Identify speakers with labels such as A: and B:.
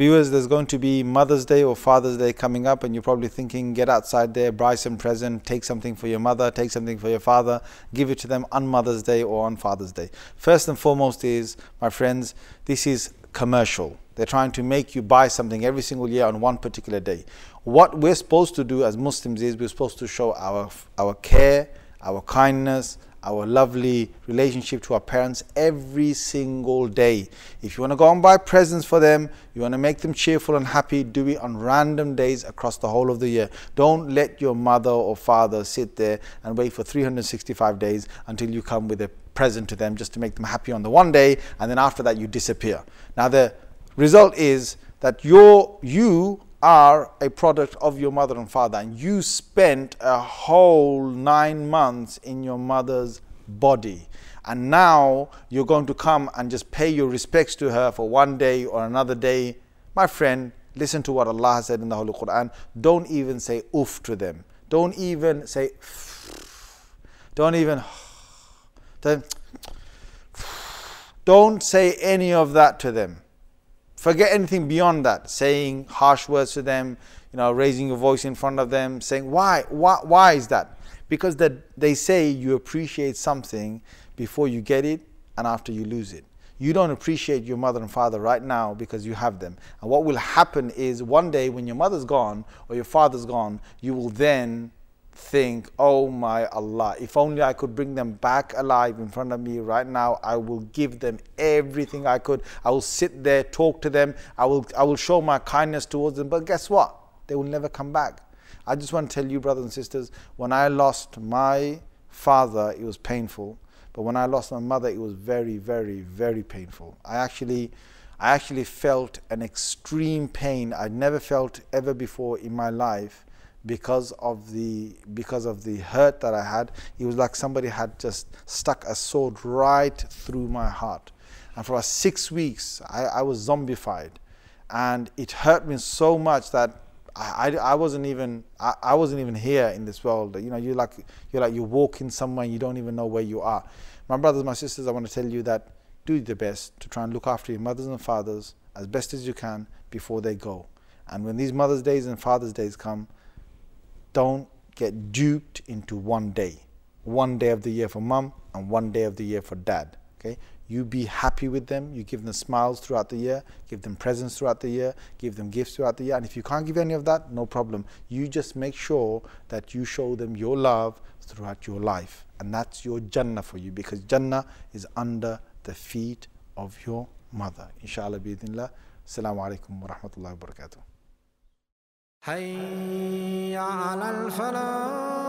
A: Viewers, there's going to be Mother's Day or Father's Day coming up, and you're probably thinking, get outside there, buy some present, take something for your mother, take something for your father, give it to them on Mother's Day or on Father's Day. First and foremost is, my friends, this is commercial. They're trying to make you buy something every single year on one particular day. What we're supposed to do as Muslims is we're supposed to show our, our care, our kindness, our lovely relationship to our parents every single day. If you want to go and buy presents for them, you want to make them cheerful and happy, do it on random days across the whole of the year. Don't let your mother or father sit there and wait for 365 days until you come with a present to them just to make them happy on the one day and then after that you disappear. Now the result is that your you are a product of your mother and father, and you spent a whole nine months in your mother's body. And now you're going to come and just pay your respects to her for one day or another day. My friend, listen to what Allah has said in the Holy Quran. Don't even say oof to them. Don't even say, don't even, don't, say any of that to them. Forget anything beyond that, saying harsh words to them, you know, raising your voice in front of them, saying, why, why, why is that? Because that they say you appreciate something before you get it and after you lose it. You don't appreciate your mother and father right now because you have them. And what will happen is one day when your mother's gone or your father's gone, you will then think, oh my Allah, if only I could bring them back alive in front of me right now, I will give them everything I could. I will sit there, talk to them, I will, I will show my kindness towards them. But guess what? They will never come back. I just want to tell you, brothers and sisters, when I lost my father, it was painful. But when I lost my mother, it was very, very, very painful. I actually, I actually felt an extreme pain I'd never felt ever before in my life because of the because of the hurt that I had. It was like somebody had just stuck a sword right through my heart. And for six weeks, I, I was zombified, and it hurt me so much that I, I, I wasn't even I, I, wasn't even here in this world. You know, you like you're like you're walking somewhere and you don't even know where you are. My brothers, my sisters, I want to tell you that do the best to try and look after your mothers and fathers as best as you can before they go. And when these Mother's Days and Father's Days come, don't get duped into one day. One day of the year for mom and one day of the year for dad. Okay? You be happy with them. You give them smiles throughout the year, give them presents throughout the year, give them gifts throughout the year. And if you can't give any of that, no problem. You just make sure that you show them your love throughout your life. And that's your Jannah for you because Jannah is under the feet of your mother. Inshallah, bi'idhnillah. Assalamu alaikum wa rahmatullahi wa barakatuh.
B: حي على الفلاح.